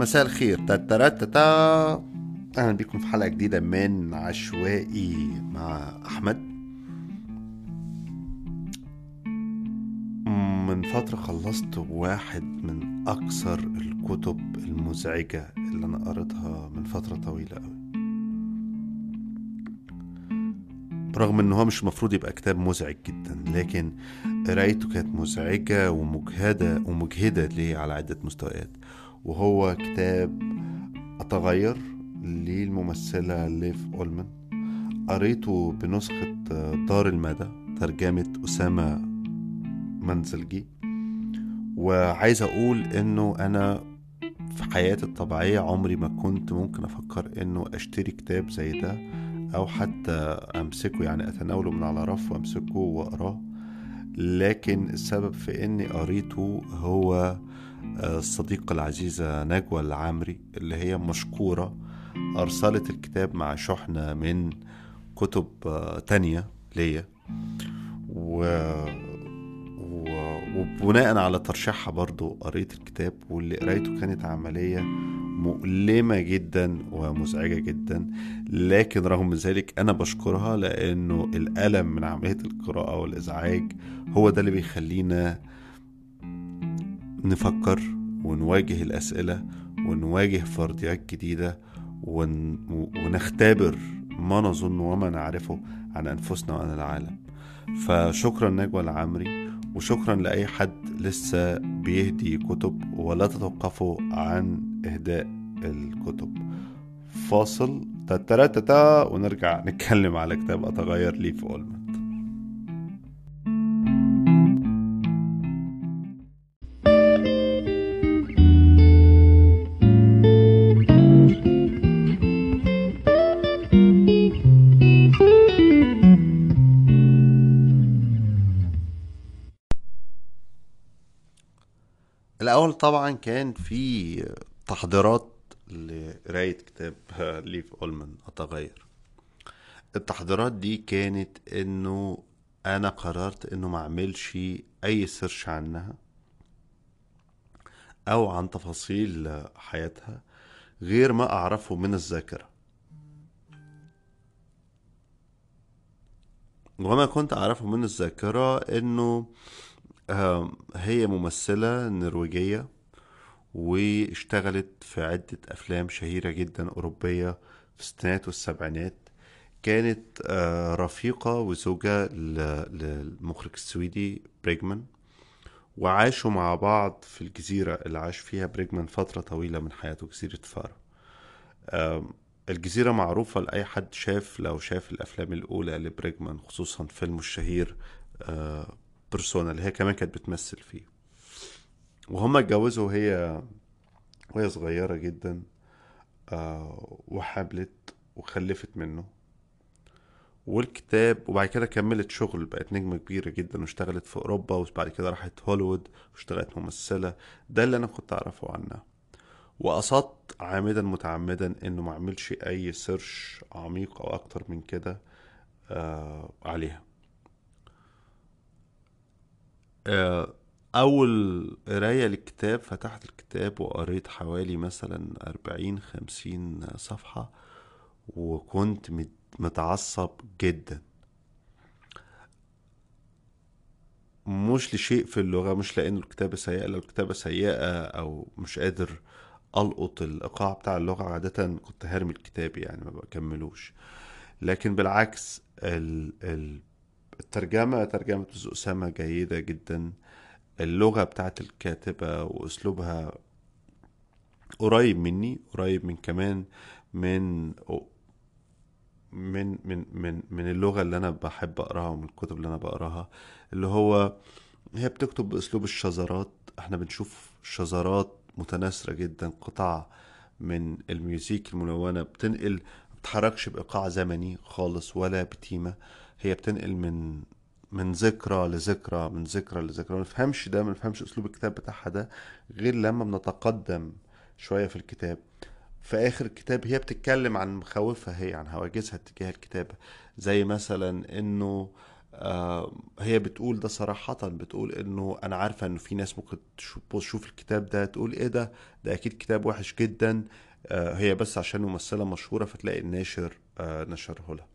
مساء الخير. تاتاراتاتا أهلا بكم في حلقة جديدة من عشوائي مع أحمد. من فترة خلصت واحد من أكثر الكتب المزعجة اللي أنا قريتها من فترة طويلة قوي برغم إن هو مش المفروض يبقى كتاب مزعج جدا لكن قرايته كانت مزعجة ومجهدة ومجهدة ليه على عدة مستويات. وهو كتاب أتغير للممثلة ليف أولمان قريته بنسخة دار المدى ترجمة أسامة منزلجي. وعايز أقول إنه أنا في حياتي الطبيعية عمري ما كنت ممكن أفكر إنه أشتري كتاب زي ده أو حتى أمسكه. يعني أتناوله من على رف وأمسكه وأقراه. لكن السبب في إني قريته هو الصديقة العزيزة نجوى العامري اللي هي مشكورة أرسلت الكتاب مع شحنة من كتب تانية ليا. و... و... وبناء على ترشيحها برضو قريت الكتاب واللي قريته كانت عملية مؤلمة جدا ومزعجة جدا. لكن رغم ذلك أنا بشكرها لأنه الألم من عملية القراءة والإزعاج هو ده اللي بيخلينا نفكر ونواجه الأسئلة ونواجه فرضيات جديدة ون... ونختبر ما نظن وما نعرفه عن أنفسنا وعن العالم. فشكرا نجوى العمري وشكرا لأي حد لسه بيهدي كتب ولا تتوقفوا عن إهداء الكتب. فاصل تترتتا ونرجع نتكلم على كتاب أتغير لي في أولمنت طبعا كان في تحضيرات لقراية كتاب ليف أولمان أتغير. التحضيرات دي كانت إنه أنا قررت إنه ما أعملش أي سيرش عنها أو عن تفاصيل حياتها غير ما أعرفه من الذاكرة. وما كنت أعرفه من الذاكرة إنه هي ممثلة نرويجية واشتغلت في عدة أفلام شهيرة جدا أوروبية في الستينات والسبعينات. كانت رفيقة وزوجة للمخرج السويدي بريجمان. وعاشوا مع بعض في الجزيرة اللي عاش فيها بريجمان فترة طويلة من حياته جزيرة فارا الجزيرة معروفة لأي حد شاف لو شاف الأفلام الأولى لبريجمان خصوصا فيلمه الشهير بيرسونا اللي هي كمان كانت بتمثل فيه. وهما اتجوزوا وهي وهي صغيرة جدا آه وحبلت وخلفت منه. والكتاب وبعد كده كملت شغل بقت نجمة كبيرة جدا واشتغلت في أوروبا وبعد كده راحت هوليوود واشتغلت ممثلة. ده اللي أنا كنت أعرفه عنها. وقصدت عامدا متعمدا إنه ما أعملش أي سيرش عميق أو أكتر من كده آه عليها. أول قراية للكتاب فتحت الكتاب وقريت حوالي مثلا أربعين خمسين صفحة وكنت متعصب جدا. مش لشيء في اللغة مش لأن الكتابة سيئة لو الكتابة سيئة أو مش قادر ألقط الإيقاع بتاع اللغة عادة كنت هرمي الكتاب يعني ما بكملوش. لكن بالعكس ال ال الترجمة ترجمة أسامة جيدة جدا. اللغة بتاعت الكاتبة وأسلوبها قريب مني قريب من كمان من من من من من اللغة اللي أنا بحب أقراها ومن الكتب اللي أنا بقراها اللي هو هي بتكتب بأسلوب الشذرات. إحنا بنشوف شذرات متناثرة جدا قطع من الميوزيك الملونة بتنقل بتحركش بإيقاع زمني خالص ولا بتيمة. هي بتنقل من من ذكرى لذكرى من ذكرى لذكرى. ما نفهمش ده ما نفهمش أسلوب الكتاب بتاعها ده غير لما بنتقدم شوية في الكتاب. في آخر الكتاب هي بتتكلم عن مخاوفها هي عن هواجسها تجاه الكتابه زي مثلا إنه آه، هي بتقول ده صراحة بتقول إنه أنا عارفة إنه في ناس ممكن تشوف الكتاب ده تقول إيه ده؟ ده أكيد كتاب وحش جدا. آه، هي بس عشان ممثلة مشهورة فتلاقي الناشر آه، نشره لها.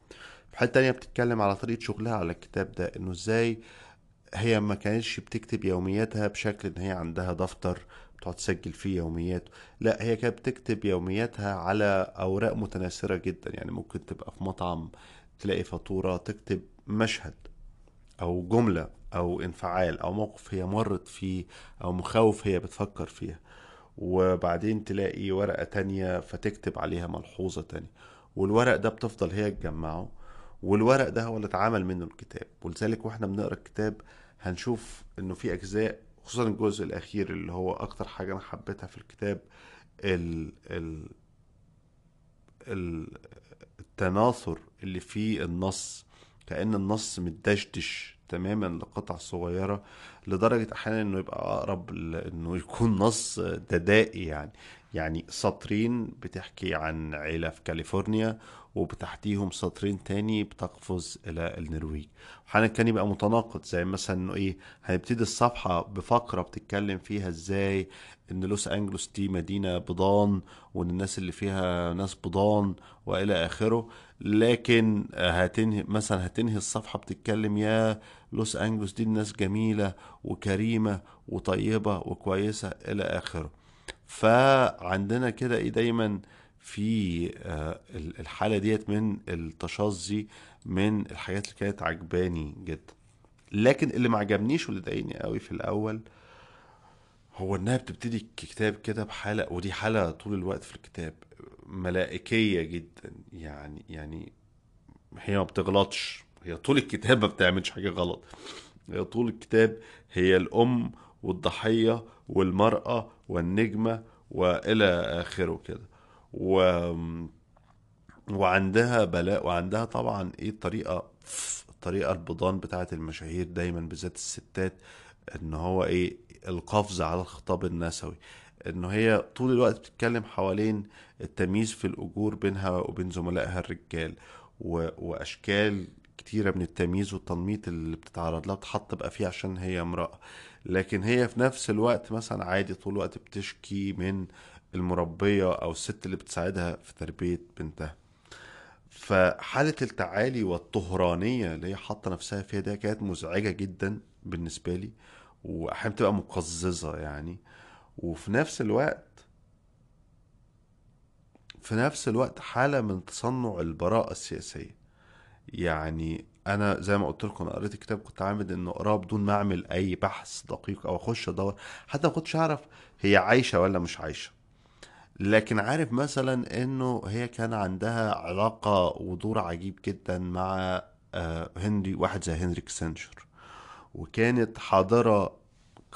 حالة تانية بتتكلم على طريقة شغلها على الكتاب ده إنه إزاي هي ما كانتش بتكتب يومياتها بشكل إن هي عندها دفتر بتقعد تسجل فيه يوميات لا هي كانت بتكتب يومياتها على أوراق متناثرة جدا. يعني ممكن تبقى في مطعم تلاقي فاتورة تكتب مشهد أو جملة أو انفعال أو موقف هي مرت فيه أو مخاوف هي بتفكر فيها. وبعدين تلاقي ورقة تانية فتكتب عليها ملحوظة تانية. والورق ده بتفضل هي تجمعه. والورق ده هو اللي اتعمل منه الكتاب. ولذلك وإحنا بنقرأ الكتاب هنشوف إنه في أجزاء خصوصا الجزء الأخير اللي هو أكتر حاجة أنا حبيتها في الكتاب ال ال ال التناثر اللي فيه النص. كأن النص متدشدش تماما لقطع صغيرة لدرجة أحيانا إنه يبقى أقرب لإنه يكون نص ددائي يعني. يعني سطرين بتحكي عن عيلة في كاليفورنيا وبتحتيهم سطرين تاني بتقفز إلى النرويج. وأحيانا كان يبقى متناقض زي مثلا إنه إيه هنبتدي الصفحة بفقرة بتتكلم فيها إزاي إن لوس أنجلوس دي مدينة بضان وإن الناس اللي فيها ناس بضان وإلى آخره. لكن هتنهي مثلا هتنهي الصفحة بتتكلم يا لوس أنجلوس دي الناس جميلة وكريمة وطيبة وكويسة إلى آخره. فعندنا كده إيه دايما في آه، الحالة ديت من التشظي من الحاجات اللي كانت عجباني جدا. لكن اللي ما عجبنيش واللي ضايقني قوي في الأول هو إنها بتبتدي الكتاب كده بحالة ودي حالة طول الوقت في الكتاب ملائكية جدا. يعني يعني هي ما بتغلطش. هي طول الكتاب ما بتعملش حاجة غلط. هي طول الكتاب هي الأم والضحية والمرأة والنجمة وإلى آخره كده و وعندها بلاء وعندها طبعا إيه الطريقة الطريقة البضان بتاعت المشاهير دايما بالذات الستات إن هو إيه القفز على الخطاب النسوي انه هي طول الوقت بتتكلم حوالين التمييز في الأجور بينها وبين زملائها الرجال. وأشكال كتيرة من التمييز والتنميط اللي بتتعرض لها بتحط بقى فيه عشان هي امرأة. لكن هي في نفس الوقت مثلا عادي طول الوقت بتشكي من المربية أو الست اللي بتساعدها في تربية بنتها. فحالة التعالي والطهرانية اللي هي حاطة نفسها فيها دي كانت مزعجة جدا بالنسبة لي واحيانا بتبقى مقززة يعني. وفي نفس الوقت في نفس الوقت حالة من تصنع البراءة السياسية. يعني أنا زي ما قلت لكم أنا قريت الكتاب كنت عامل إنه أقراه بدون ما أعمل أي بحث دقيق أو أخش أدور. حتى ما كنتش أعرف هي عايشة ولا مش عايشة. لكن عارف مثلا إنه هي كان عندها علاقة ودور عجيب جدا مع آه، هنري واحد زي هنري كسنجر وكانت حاضرة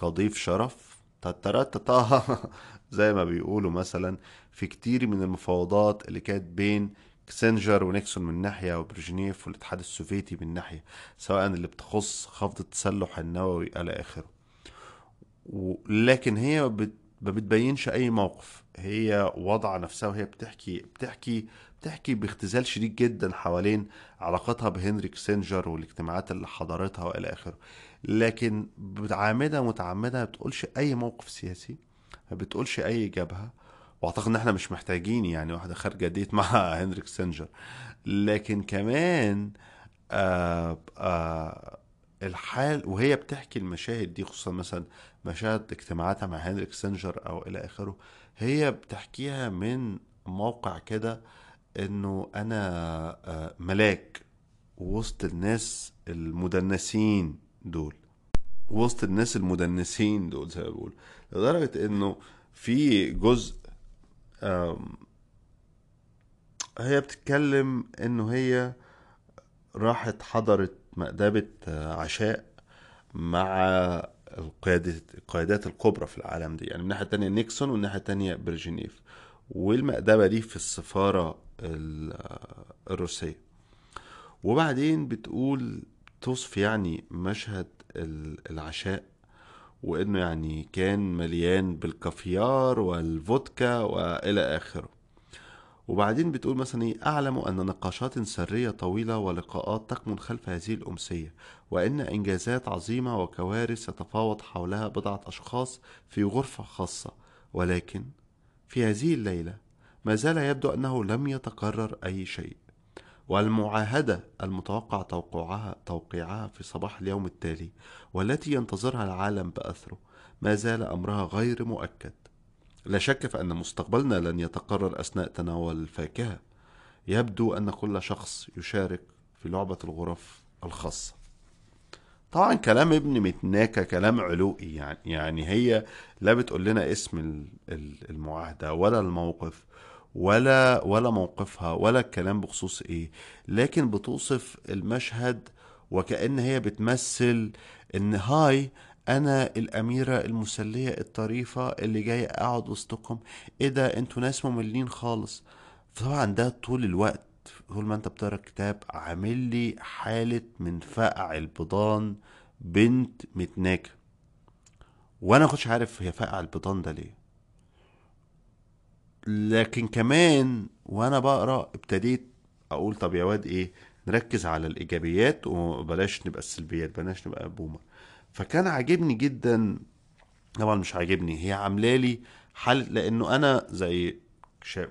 كضيف شرف تترتتا زي ما بيقولوا مثلا في كتير من المفاوضات اللي كانت بين كسنجر ونيكسون من ناحية وبرجنيف والاتحاد السوفيتي من ناحية سواء اللي بتخص خفض التسلح النووي إلى آخره. لكن هي ما بتبينش أي موقف. هي وضع نفسها وهي بتحكي بتحكي بتحكي باختزال شديد جدا حوالين علاقتها بهنري كسنجر والاجتماعات اللي حضرتها وإلى آخره. لكن عامده متعمده ما بتقولش أي موقف سياسي ما بتقولش أي جبهه وأعتقد إن إحنا مش محتاجين يعني واحدة خارجة date مع هنري كسنجر لكن كمان آه، آه، الحال وهي بتحكي المشاهد دي خصوصا مثلا مشاهد اجتماعاتها مع هنري كسنجر أو إلى آخره هي بتحكيها من موقع كده إنه أنا آه، ملاك وسط الناس المدنسين دول. وسط الناس المدنسين دول زي ما بقول لدرجة إنه في جزء هي بتتكلم إنه هي راحت حضرت مأدبة عشاء مع القيادة القيادات الكبرى في العالم دي يعني من الناحية التانية نيكسون والناحية التانية برجينيف والمأدبة دي في السفارة الروسية. وبعدين بتقول توصف يعني مشهد العشاء وإنه يعني كان مليان بالكافيار والفودكا وإلى آخره. وبعدين بتقول مثلا إيه أعلم أن نقاشات سرية طويلة ولقاءات تكمن خلف هذه الأمسية وإن إنجازات عظيمة وكوارث يتفاوض حولها بضعة أشخاص في غرفة خاصة. ولكن في هذه الليلة ما زال يبدو أنه لم يتكرر أي شيء. والمعاهدة المتوقع توقيعها توقيعها في صباح اليوم التالي والتي ينتظرها العالم بأثره. ما زال أمرها غير مؤكد. لا شك في أن مستقبلنا لن يتقرر أثناء تناول الفاكهة. يبدو أن كل شخص يشارك في لعبة الغرف الخاصة. طبعا كلام ابن متناكة كلام علوئي يعني يعني هي لا بتقول لنا اسم المعاهدة ولا الموقف ولا ولا موقفها ولا الكلام بخصوص إيه. لكن بتوصف المشهد وكأن هي بتمثل إن هاي أنا الأميرة المسلية الطريفة اللي جاية أقعد وسطكم. إيه ده؟ أنتوا ناس مملين خالص. طبعا ده طول الوقت طول ما أنت بتقرأ الكتاب عامل لي حالة من فقع البيضان بنت متناكة. وأنا كنتش عارف هي فقع البيضان ده ليه. لكن كمان وأنا بقرأ ابتديت أقول طب يا واد إيه نركز على الإيجابيات وبلاش نبقى السلبيات بلاش نبقى بومر فكان عاجبني جدا طبعا مش عاجبني هي عاملة لي حل لأنه أنا زي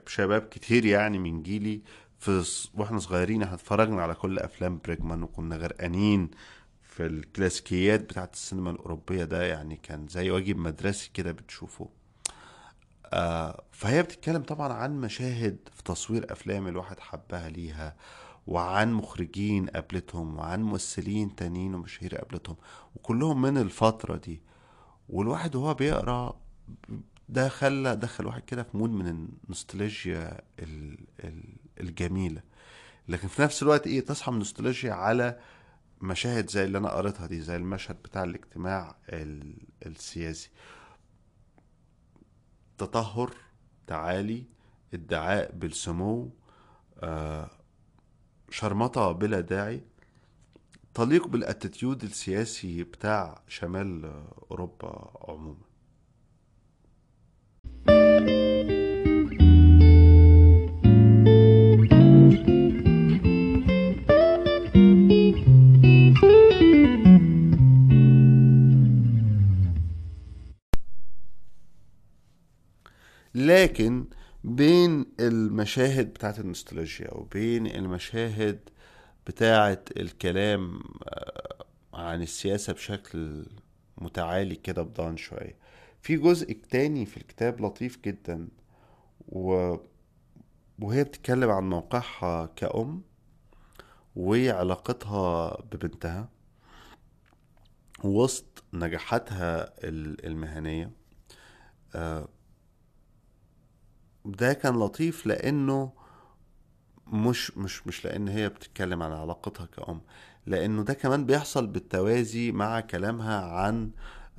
شباب كتير يعني من جيلي في وإحنا صغيرين إحنا اتفرجنا على كل أفلام بريجمان وكنا غرقانين في الكلاسيكيات بتاعت السينما الأوروبية ده يعني كان زي واجب مدرسي كده بتشوفه. آه فهي بتتكلم طبعا عن مشاهد في تصوير أفلام الواحد حبها ليها وعن مخرجين قابلتهم وعن ممثلين تانيين ومشاهير قابلتهم وكلهم من الفترة دي. والواحد وهو بيقرأ ده خلى دخل واحد كده في مود من النوستالجيا الجميلة. لكن في نفس الوقت إيه تصحى من النوستالجيا على مشاهد زي اللي أنا قريتها دي زي المشهد بتاع الاجتماع السياسي. تطهر تعالي ادعاء بالسمو آه شرمطة بلا داعي. تليق بالأتيتيود السياسي بتاع شمال أوروبا عموما. لكن بين المشاهد بتاعت النوستالجيا وبين المشاهد بتاعت الكلام آه، عن السياسة بشكل متعالي كده بضان شوية. في جزء تاني في الكتاب لطيف جدا و... وهي بتتكلم عن موقعها كأم وعلاقتها ببنتها وسط نجاحاتها المهنية. آه، ده كان لطيف لأنه مش مش مش لأن هي بتتكلم عن علاقتها كأم لأنه ده كمان بيحصل بالتوازي مع كلامها عن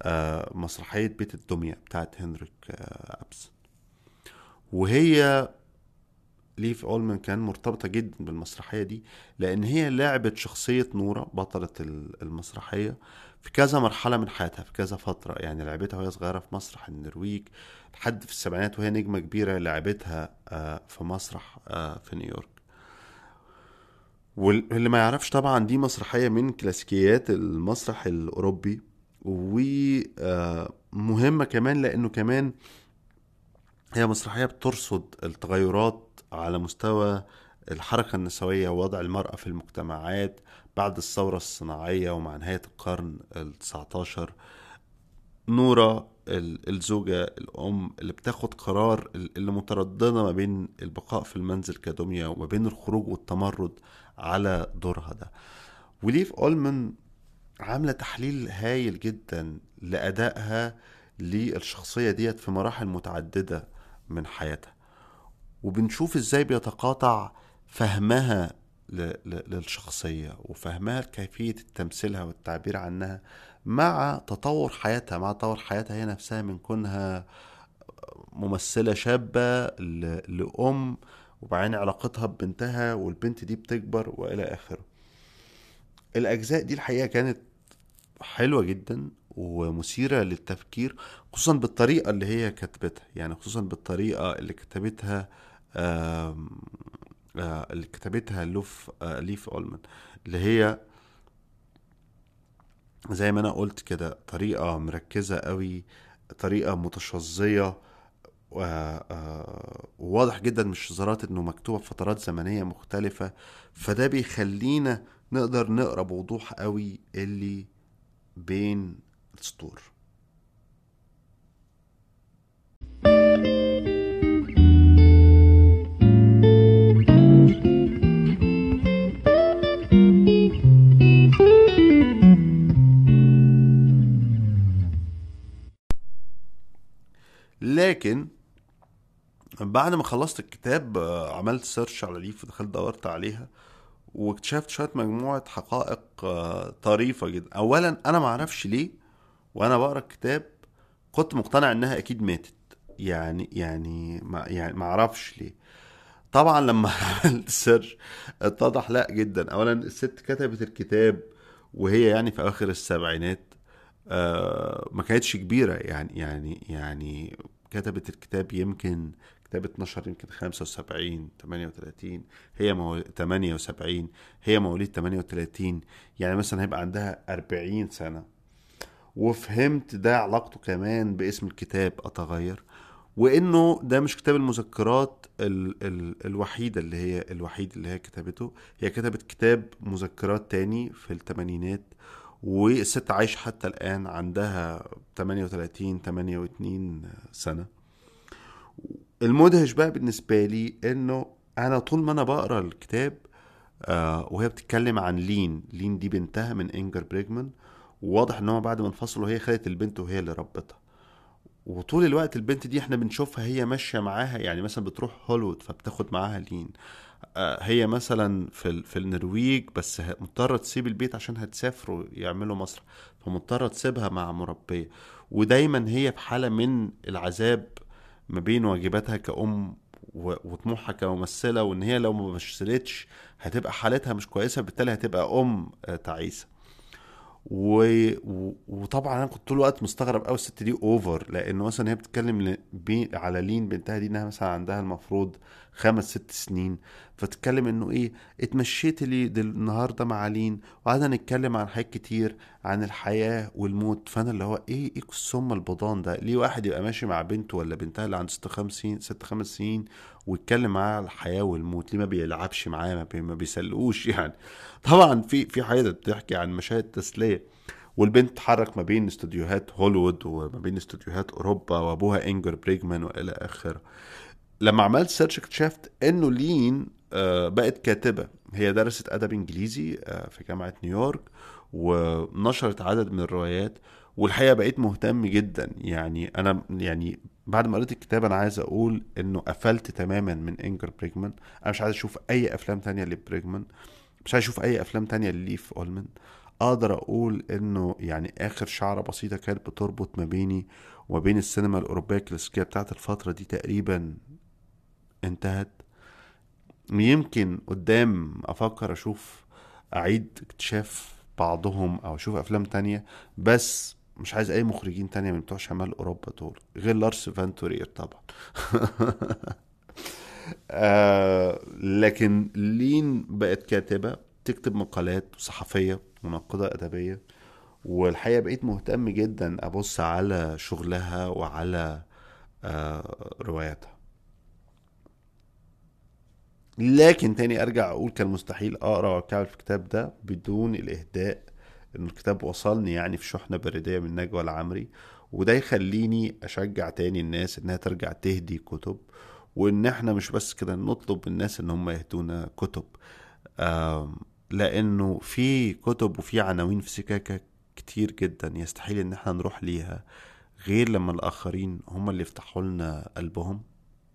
آه، مسرحية بيت الدمية بتاعت هنريك آه، أبس وهي ليف أولمن كان مرتبطة جدا بالمسرحية دي لأن هي لعبت شخصية نورة بطلة المسرحية. في كذا مرحلة من حياتها في كذا فترة يعني لعبتها وهي صغيرة في مسرح النرويج لحد في السبعينات وهي نجمة كبيرة لعبتها آه، في مسرح آه، في نيويورك. واللي ما يعرفش طبعا دي مسرحية من كلاسيكيات المسرح الأوروبي ومهمة آه، كمان لأنه كمان هي مسرحية بترصد التغيرات على مستوى الحركة النسوية ووضع المرأة في المجتمعات بعد الثورة الصناعية ومع نهاية القرن التسعة عشر نورة الزوجة الأم اللي بتاخد قرار اللي مترددة ما بين البقاء في المنزل كدمية وما بين الخروج والتمرد على دورها ده. وليف أولمن عاملة تحليل هايل جدا لأدائها للشخصية ديت في مراحل متعددة من حياتها. وبنشوف إزاي بيتقاطع فهمها للشخصية وفهمها كيفية تمثيلها والتعبير عنها مع تطور حياتها مع تطور حياتها هي نفسها من كونها ممثلة شابة لأم وبعدين علاقتها ببنتها والبنت دي بتكبر وإلى آخره. الأجزاء دي الحقيقة كانت حلوة جدا ومثيرة للتفكير خصوصا بالطريقة اللي هي كتبتها يعني خصوصا بالطريقة اللي كتبتها اللي كتبتها لوف آه، ليف اولمان اللي هي زي ما أنا قلت كده طريقة مركزة قوي طريقة متشظية و- آه، وواضح جدا من الشذرات إنه مكتوبة في فترات زمنية مختلفة فده بيخلينا نقدر نقرأ بوضوح قوي اللي بين السطور. لكن بعد ما خلصت الكتاب آه، عملت search على ليف ودخلت دورت عليها واكتشفت شوية مجموعة حقائق آه، طريفة جدا. اولا أنا ما أعرفش ليه وأنا بقرأ الكتاب كنت مقتنع إنها أكيد ماتت. يعني يعني ما يعني ما أعرفش ليه. طبعا لما عملت سيرش اتضح لأ جدا. اولا الست كتبت الكتاب وهي يعني في أواخر السبعينات آه، ما كانتش كبيرة. يعني يعني يعني كتبت الكتاب يمكن كتاب 12 يمكن 75 38 هي مو... 78 هي مواليد 38 يعني مثلا هيبقى عندها 40 سنة. وفهمت ده علاقته كمان باسم الكتاب أتغير وإنه ده مش كتاب المذكرات ال ال الوحيدة اللي هي الوحيد اللي هي كتبته. هي كتبت كتاب مذكرات تاني في الثمانينات والست عايشة حتى الآن عندها 38 28 سنة. المدهش بقى بالنسبة لي إنه أنا طول ما أنا بقرأ الكتاب آه وهي بتتكلم عن لين لين دي بنتها من إنجمار بريجمان وواضح هو بعد ما انفصلوا هي خدت البنت وهي اللي ربتها. وطول الوقت البنت دي إحنا بنشوفها هي ماشية معاها يعني مثلا بتروح هوليوود فبتاخد معاها لين. هي مثلا في في النرويج بس مضطرة تسيب البيت عشان هتسافروا يعملوا مسرح فمضطرة تسيبها مع مربية. ودايما هي في حالة من العذاب ما بين واجباتها كأم وطموحها كممثلة وإن هي لو ما مثلتش هتبقى حالتها مش كويسة بالتالي هتبقى أم آه، تعيسة. و... وطبعا أنا كنت طول الوقت مستغرب قوي الست دي over لأنه مثلا هي بتتكلم ل... بي... على لين بنتها دي إنها مثلا عندها المفروض خمس ست سنين. فتتكلم إنه إيه اتمشيت لي. النهارده مع لين وقعدنا نتكلم عن حاجات كتير عن الحياة والموت. فأنا اللي هو إيه إيه السم البضان ده؟ ليه واحد يبقى ماشي مع بنته ولا بنتها اللي عنده ست خمس سنين ست خمس سنين ويتكلم معاها على الحياة والموت؟ ليه ما بيلعبش معاه ما, بي... ما بيسلقوش يعني؟ طبعا في في حاجات بتحكي عن مشاهد تسلية. والبنت تتحرك ما بين استوديوهات هوليوود وما بين استوديوهات أوروبا وأبوها إنجمار بيرجمان وإلى آخره. لما عملت search اكتشفت إنه لين آه، بقت كاتبة. هي درست أدب إنجليزي آه، في جامعة نيويورك ونشرت عدد من الروايات والحقيقة بقيت مهتم جدا. يعني أنا يعني بعد ما قريت الكتاب أنا عايز أقول إنه قفلت تماما من إنجمار بيرجمان أنا مش عايز أشوف أي أفلام تانية لبيرجمان مش عايز أشوف أي أفلام تانية لليف اولمان أقدر أقول إنه يعني آخر شعرة بسيطة كانت بتربط ما بيني وما بين السينما الأوروبية الكلاسيكية بتاعت الفترة دي تقريبا انتهت. يمكن قدام أفكر أشوف أعيد اكتشاف بعضهم أو أشوف أفلام تانية بس مش عايز أي مخرجين تانية من بتوع شمال أوروبا دول غير لارس فانتورير طبعا. آه لكن لين بقت كاتبة تكتب مقالات صحفية منقدة أدبية والحقيقة بقيت مهتم جدا أبص على شغلها وعلى آه رواياتها. لكن تاني أرجع أقول كان مستحيل أقرأ واتكعبل في الكتاب ده بدون الإهداء. إن الكتاب وصلني يعني في شحنة بريدية من نجوى العمري وده يخليني أشجع تاني الناس إنها ترجع تهدي كتب وإن إحنا مش بس كده نطلب من الناس إن هم يهدونا كتب. لأنه في كتب وفي عناوين في سكاكة كتير جدا يستحيل إن إحنا نروح ليها غير لما الآخرين هم اللي يفتحوا لنا قلبهم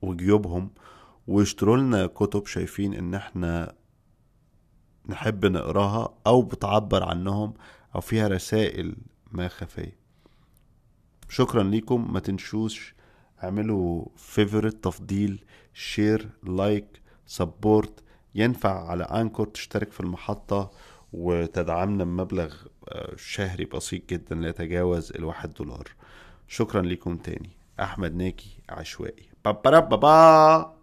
وجيوبهم ويشتروا لنا كتب شايفين إن إحنا نحب نقراها أو بتعبر عنهم أو فيها رسائل ما خفية. شكرا ليكم. ما تنسوش اعملوا فيفورت تفضيل share like support ينفع على Anchor تشترك في المحطة وتدعمنا بمبلغ آه، شهري بسيط جدا لا يتجاوز الواحد دولار. شكرا لكم تاني. أحمد ناجي عشوائي. بابا بابا!